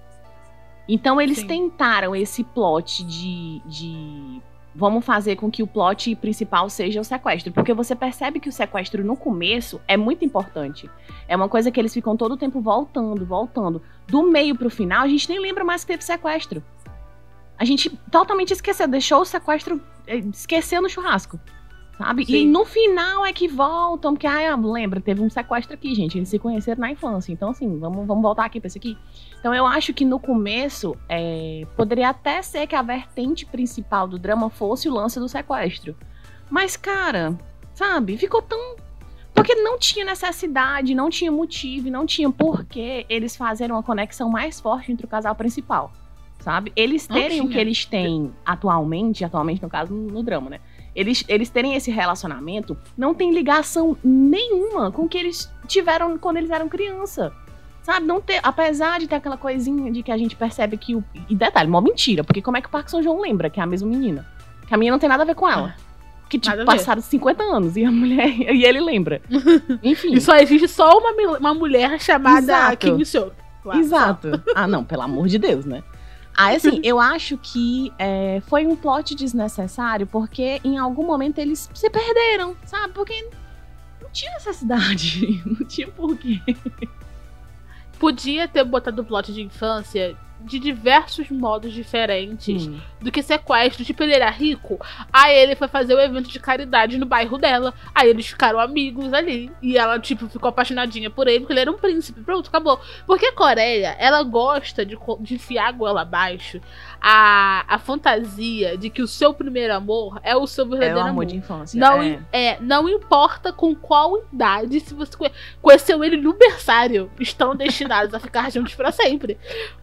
Então eles Sim. tentaram esse plot de, de vamos fazer com que o plot principal seja o sequestro, porque você percebe que o sequestro no começo é muito importante. É uma coisa que eles ficam todo o tempo voltando, voltando. Do meio pro final, a gente nem lembra mais que teve sequestro. A gente totalmente esqueceu, deixou o sequestro, eh, esqueceu no churrasco. Sabe? E Sim. no final é que voltam, porque, ah, lembra, teve um sequestro aqui, gente. Eles se conheceram na infância. Então, assim, vamos, vamos voltar aqui pra esse aqui. Então, eu acho que no começo, é, poderia até ser que a vertente principal do drama fosse o lance do sequestro. Mas, cara, sabe, ficou tão. Porque não tinha necessidade, não tinha motivo, não tinha porquê eles fazerem uma conexão mais forte entre o casal principal. Sabe? Eles terem o que eles têm atualmente, atualmente, no caso, no drama, né? Eles, eles terem esse relacionamento não tem ligação nenhuma com o que eles tiveram quando eles eram criança. Sabe? Não ter, apesar de ter aquela coisinha de que a gente percebe que o. E detalhe, mó mentira, porque como é que o Park São João lembra que é a mesma menina? Que a menina não tem nada a ver com ela. Que, tipo, passaram 50 anos e a mulher. E ele lembra. Enfim. E só existe só uma, uma mulher chamada Exato. Kim Seo. Lá, Exato. Ah, não, pelo amor de Deus, né? Aí, assim, eu acho que é, foi um plot desnecessário, porque em algum momento eles se perderam, sabe? Porque não tinha necessidade, não tinha porquê. Podia ter botado o plot de infância de diversos modos diferentes Hum. do que sequestro. Tipo, ele era rico, aí ele foi fazer o evento de caridade no bairro dela. Aí eles ficaram amigos ali. E ela, tipo, ficou apaixonadinha por ele, porque ele era um príncipe. Pronto, acabou. Porque a Coreia, ela gosta de, de enfiar a goela abaixo a, a fantasia de que o seu primeiro amor é o seu É verdadeiro o amor amor. de infância. Não, é. é, não importa com qual idade, se você conhe- conheceu ele no berçário, estão destinados a ficar juntos pra sempre.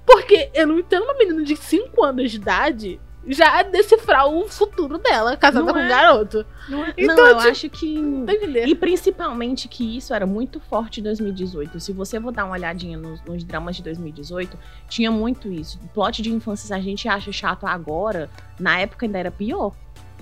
Porque eu não entendo uma menina de 5 anos de idade já decifrar o futuro dela, casada Não com um é. garoto. Não, é- Então, não, eu tipo, acho que. Tá? E principalmente que isso era muito forte em 2018. Se você for dar uma olhadinha nos, nos dramas de 2018, tinha muito isso. O plot de infância, a gente acha chato agora, na época ainda era pior.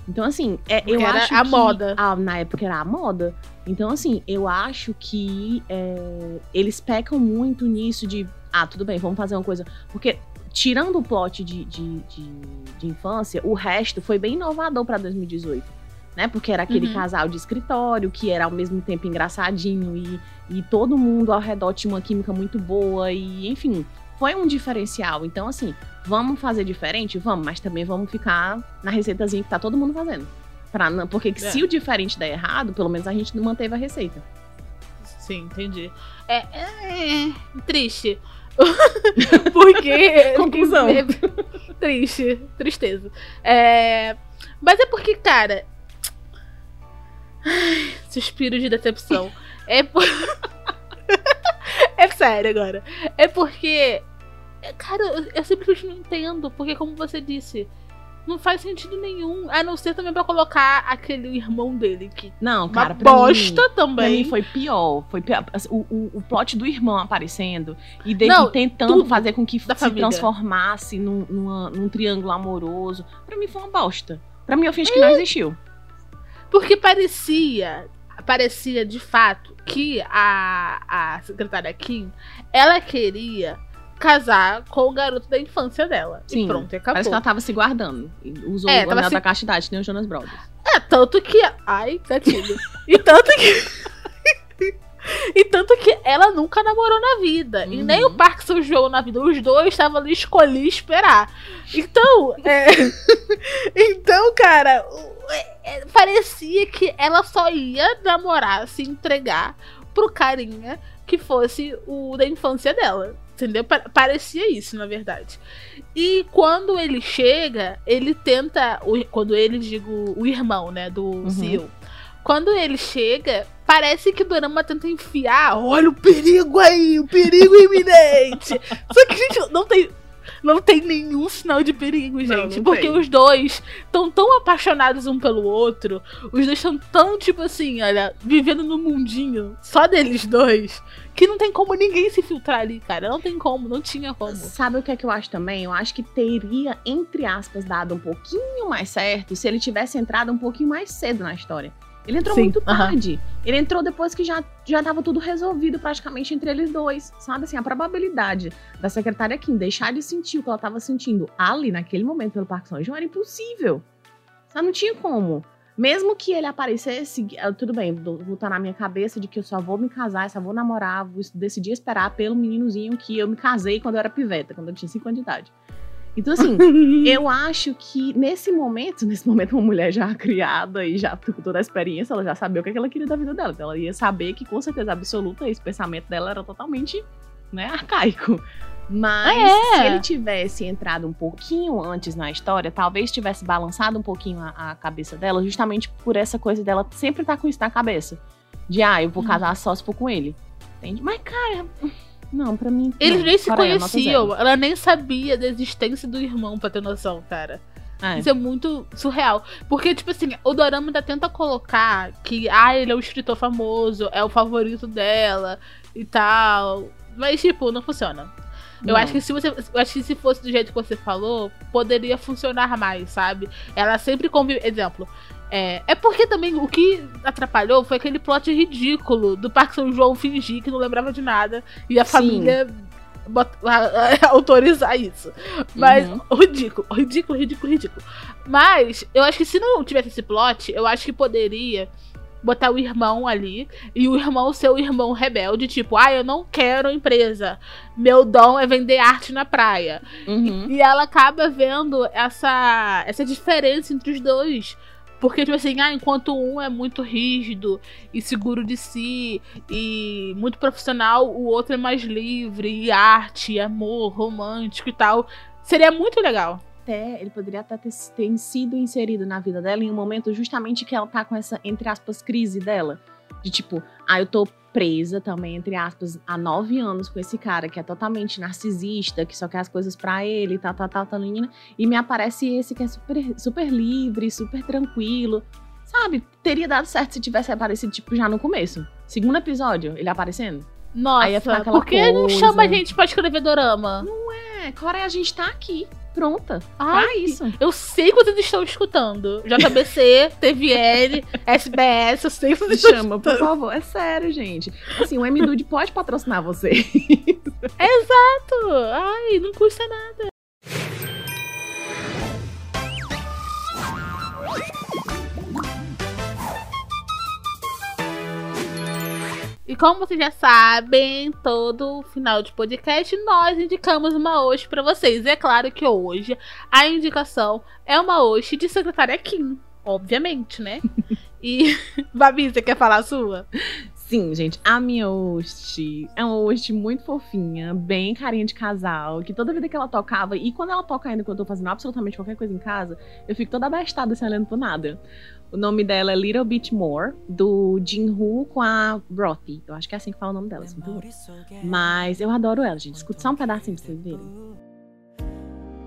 Então, assim, é, eu era acho a que- moda. Ah, na época era a moda. Então, assim, eu acho que é, eles pecam muito nisso de. Ah, tudo bem, vamos fazer uma coisa. Porque, tirando o plot de, de, de, de infância, o resto foi bem inovador pra 2018. Né? Porque era aquele Uhum. casal de escritório que era ao mesmo tempo engraçadinho e, e todo mundo ao redor tinha uma química muito boa e, enfim, foi um diferencial. Então, assim, vamos fazer diferente? Vamos, mas também vamos ficar na receitazinha que tá todo mundo fazendo. Pra não, porque É. se o diferente der errado, pelo menos a gente não manteve a receita. Sim, entendi. É, é, é triste. porque. Conclusão. é triste, tristeza. É, mas é porque, cara. ai, Suspiro de decepção. É por... É sério agora. É porque. Cara, eu, eu simplesmente não entendo. Porque, como você disse, não faz sentido nenhum. A não ser também pra colocar aquele irmão dele que. Não, Uma cara, pra bosta mim, também. Pra mim foi pior. Foi pior. Assim, O, o, o plot do irmão aparecendo e dele Não, tentando fazer com que se família. transformasse num, numa- num triângulo amoroso. Pra mim foi uma bosta. Pra mim eu fingi que não existiu. Porque parecia, parecia de fato que a, a secretária Kim, ela queria casar com o garoto da infância dela. Sim, e pronto, e acabou. Parece que ela tava se guardando. E Usou É, o anel se- da castidade, nem o Jonas Brothers. É, tanto que. Ai, gatilho. e tanto que. e tanto que ela nunca namorou na vida. E Uhum. nem o Park Seo Joon na vida. Os dois estavam ali, escolhi esperar. Então, é... então, cara, é- é, parecia que ela só ia namorar, se entregar pro carinha que fosse o da infância dela. Entendeu? Pa- Parecia isso, na verdade. E quando ele chega, ele tenta. Quando ele, digo, o irmão, né, do Uhum. Seal. Quando ele chega, parece que o Dorama tenta enfiar. Olha o perigo aí, o perigo iminente. Só que, gente, não tem. Não tem nenhum sinal de perigo, Não, gente. não porque tem. os dois estão tão apaixonados um pelo outro. Os dois estão tão, tipo assim, olha, vivendo no mundinho só deles dois. Que não tem como ninguém se filtrar ali, cara. Não tem como, não tinha como. Sabe o que é que eu acho também? Eu acho que teria, entre aspas, dado um pouquinho mais certo se ele tivesse entrado um pouquinho mais cedo na história. Ele entrou Sim, muito tarde. Ele entrou depois que já, já tava tudo resolvido praticamente entre eles dois. Sabe assim, a probabilidade da secretária Kim deixar de sentir o que ela tava sentindo ali, naquele momento, pelo Park São João, era impossível. Sabe, não tinha como. Mesmo que ele aparecesse, ah, tudo bem, vou botar na minha cabeça de que eu só vou me casar, só vou namorar, vou decidir esperar pelo meninozinho que eu me casei quando eu era piveta, quando eu tinha 5 anos de idade. Então, assim, eu acho que nesse momento, nesse momento, uma mulher já criada e já com toda a experiência, ela já sabia o que, é que ela queria da vida dela. Então, ela ia saber que, com certeza absoluta, esse pensamento dela era totalmente né, arcaico. Mas É. se ele tivesse entrado um pouquinho antes na história, talvez tivesse balançado um pouquinho a, a cabeça dela, justamente por essa coisa dela sempre estar com isso na cabeça. De, ah, eu vou Uhum. casar só se for com ele. Entende? Mas, cara, não, pra mim. Eles não. nem se Coreia, nota conheciam. Ela nem sabia da existência do irmão, pra ter noção, cara. É. Isso é muito surreal. Porque, tipo assim, o Dorama ainda tenta colocar que, ah, ele é o escritor famoso, é o favorito dela e tal. Mas, tipo, não funciona. Eu Não. acho que se você. Eu acho que se fosse do jeito que você falou, poderia funcionar mais, sabe? Ela sempre convive. Exemplo. É, é porque também o que atrapalhou foi aquele plot ridículo do Parque São João fingir que não lembrava de nada e a Sim. família bot- a- a- autorizar isso. Mas Uhum. ridículo, ridículo, ridículo, ridículo. Mas eu acho que se não tivesse esse plot, eu acho que poderia botar o irmão ali e o irmão ser o irmão rebelde, tipo, ah, eu não quero empresa. Meu dom é vender arte na praia. Uhum. E ela acaba vendo essa, essa diferença entre os dois. Porque, tipo assim, ah, enquanto um é muito rígido e seguro de si e muito profissional, o outro é mais livre, e arte, amor, romântico e tal. Seria muito legal. Até ele poderia até ter, ter sido inserido na vida dela em um momento justamente que ela tá com essa, entre aspas, crise dela. De tipo, ah, eu tô presa também, entre aspas, há nove anos com esse cara que é totalmente narcisista, que só quer as coisas pra ele, tal, tal, tal, tal. E me aparece esse que é super, super livre, super tranquilo. Sabe? Teria dado certo se tivesse aparecido, tipo, já no começo. Segundo episódio, ele aparecendo. Nossa, por que não chama a gente pra escrever dorama? É, Coreia, a gente tá aqui. Pronta. Faz isso. Eu sei que vocês estão escutando. JBC, TVL, SBS, eu sei que vocês estão Chama, por favor. É sério, gente. Assim, o MDude pode patrocinar você. Exato! Ai, não custa nada. E como vocês já sabem, todo final de podcast nós indicamos uma hoje pra vocês. E é claro que hoje a indicação é uma hoje de secretária Kim, obviamente, né? E Babi, você quer falar a sua? Sim, gente, a minha host é uma host muito fofinha, bem carinha de casal, que toda vida que ela tocava, e quando ela toca ainda, quando eu tô fazendo absolutamente qualquer coisa em casa, eu fico toda abestada sem olhando por nada. O nome dela é Little Bit More, do Jinwoo com a Rothy. Eu acho que é assim que fala o nome dela, sinto muito. Mas eu adoro ela, gente. Escuta só um pedacinho pra vocês verem.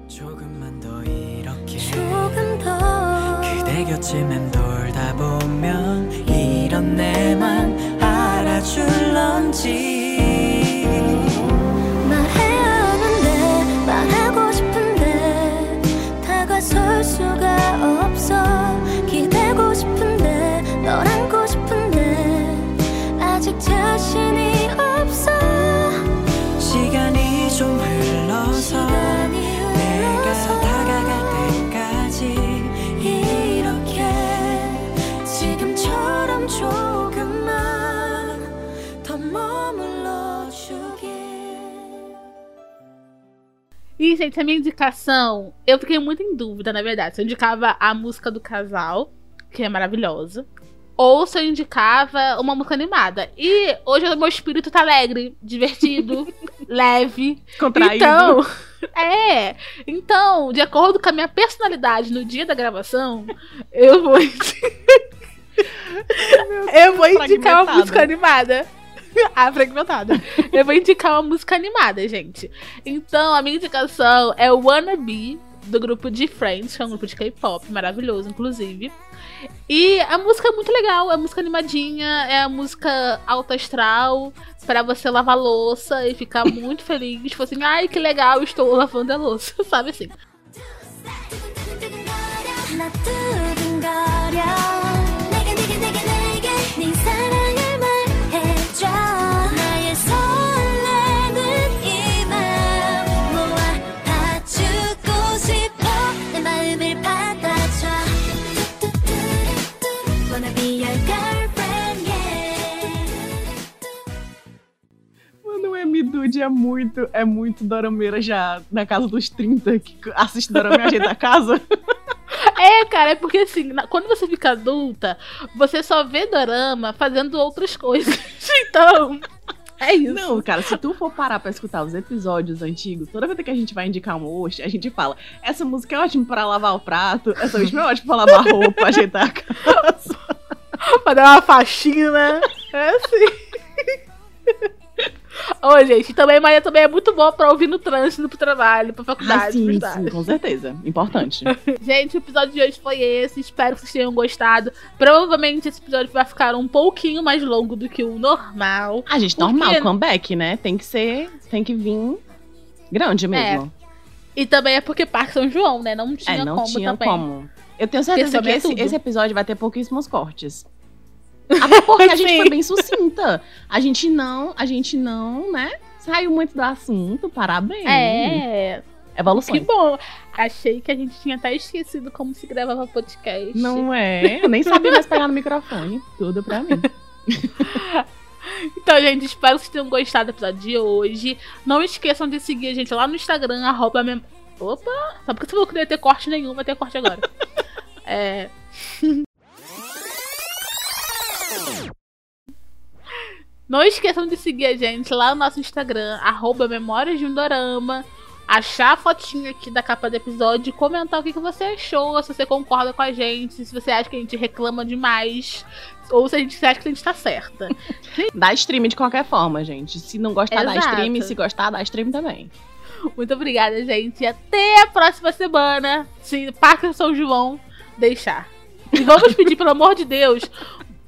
조금만 더 이렇게 조금 더 그대 곁을 맴돌다 보면 이런 내맘 알아줄런지 말해야 하는데 말하고 싶은데 다가설 수가 없어 자신이 없어 시간이 좀 흘러서 시간이 내가 흘러서 다가갈 때까지 이렇게 지금처럼 조금만 더 머물러 주길 E, gente, a minha indicação, eu fiquei muito em dúvida, na verdade. Se eu indicava a música do casal, que é maravilhosa, ou se eu indicava uma música animada. E hoje o meu espírito tá alegre, divertido, leve. Contraído. Então, é. Então, de acordo com a minha personalidade no dia da gravação, eu vou. eu vou indicar uma música animada. Ah, fragmentada. Eu vou indicar uma música animada, gente. Então, a minha indicação é o Wanna Be, do grupo de Friends, que é um grupo de K-pop maravilhoso, inclusive. E a música é muito legal, é música animadinha, é a música alta astral, pra você lavar louça e ficar muito feliz. Tipo assim, ai que legal, estou lavando a louça, sabe assim. MDude é muito, é muito dorameira já na casa dos 30, que assiste dorama e ajeita a casa. É, cara, é porque assim, quando você fica adulta, você só vê dorama fazendo outras coisas. Então, é isso. Não, cara, se tu for parar pra escutar os episódios antigos, toda vez que a gente vai indicar um host, a gente fala: essa música é ótima pra lavar o prato, essa última é ótima pra lavar roupa, ajeitar a casa. pra dar uma faxina. É assim. Ô, gente, também Maria também é muito boa pra ouvir no trânsito, pro trabalho, pra faculdade, Ah, sim, sim, com certeza. Importante. Gente, o episódio de hoje foi esse. Espero que vocês tenham gostado. Provavelmente esse episódio vai ficar um pouquinho mais longo do que o normal. A gente, Por normal, comeback, né? Tem que ser, tem que vir grande mesmo. E também é porque Parque São João, né? Não tinha É, não como tinha também. como. Eu tenho certeza Porque que esse, esse episódio vai ter pouquíssimos cortes. Até porque a gente Sim. foi bem sucinta. A gente não, a gente não, né? Saiu muito do assunto, parabéns. É. Que Evoluções. bom. Achei que a gente tinha até esquecido como se gravava podcast. Não é? Eu nem sabia mais pegar no microfone. Tudo pra mim. Então, gente, espero que vocês tenham gostado do episódio de hoje. Não esqueçam de seguir a gente lá no Instagram, arroba mem... Opa! Só porque você falou que não ia ter corte nenhum, vai ter corte agora. é... Não esqueçam de seguir a gente lá no nosso Instagram, arroba Memórias de um Dorama. Achar a fotinha aqui da capa do episódio e comentar o que, que você achou, se você concorda com a gente, se você acha que a gente reclama demais, ou se a gente acha que a gente tá certa. Dá stream de qualquer forma, gente. Se não gostar, dá Exato. stream. Se gostar, dá stream também. Muito obrigada, gente. E até a próxima semana. Se Parque São João deixar. E vamos pedir, pelo amor de Deus,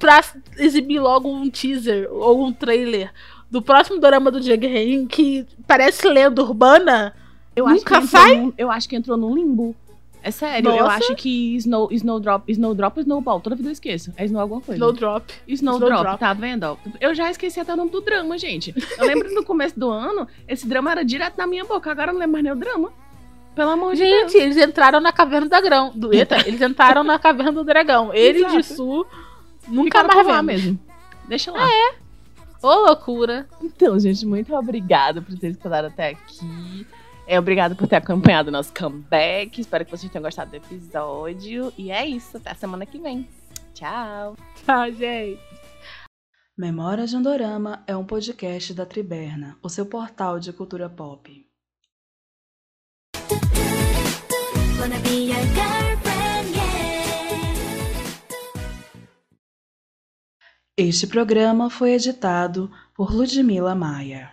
pra exibir logo um teaser ou um trailer do próximo dorama do Jughead, que parece lenda urbana. Eu Nunca acho que entrou sai? num- eu acho que entrou num limbo. É sério, eu Nossa. acho que Snow, Snowdrop, Snowdrop ou Snowball, toda vida eu esqueço. É Snow alguma coisa. Snowdrop. Snowdrop, Snowdrop. tá vendo? Eu já esqueci até o nome do drama, gente. Eu lembro no começo do ano, esse drama era direto na minha boca, agora eu não lembro mais nem o drama. Pelo amor de Deus. Gente, eles entraram na caverna do dragão. Do Eita, eles entraram na caverna do dragão. Eles de Exato. Sul nunca mais lá mesmo. Deixa lá. Ô, loucura. Então, gente, muito obrigada por ter escutado até aqui. É, obrigado por ter acompanhado o nosso comeback. Espero que vocês tenham gostado do episódio. E é isso, até a semana que vem. Tchau. Tchau, gente. Memórias de um Dorama é um podcast da Triberna, o seu portal de cultura pop. Wanna be Este programa foi editado por Ludmila Maia.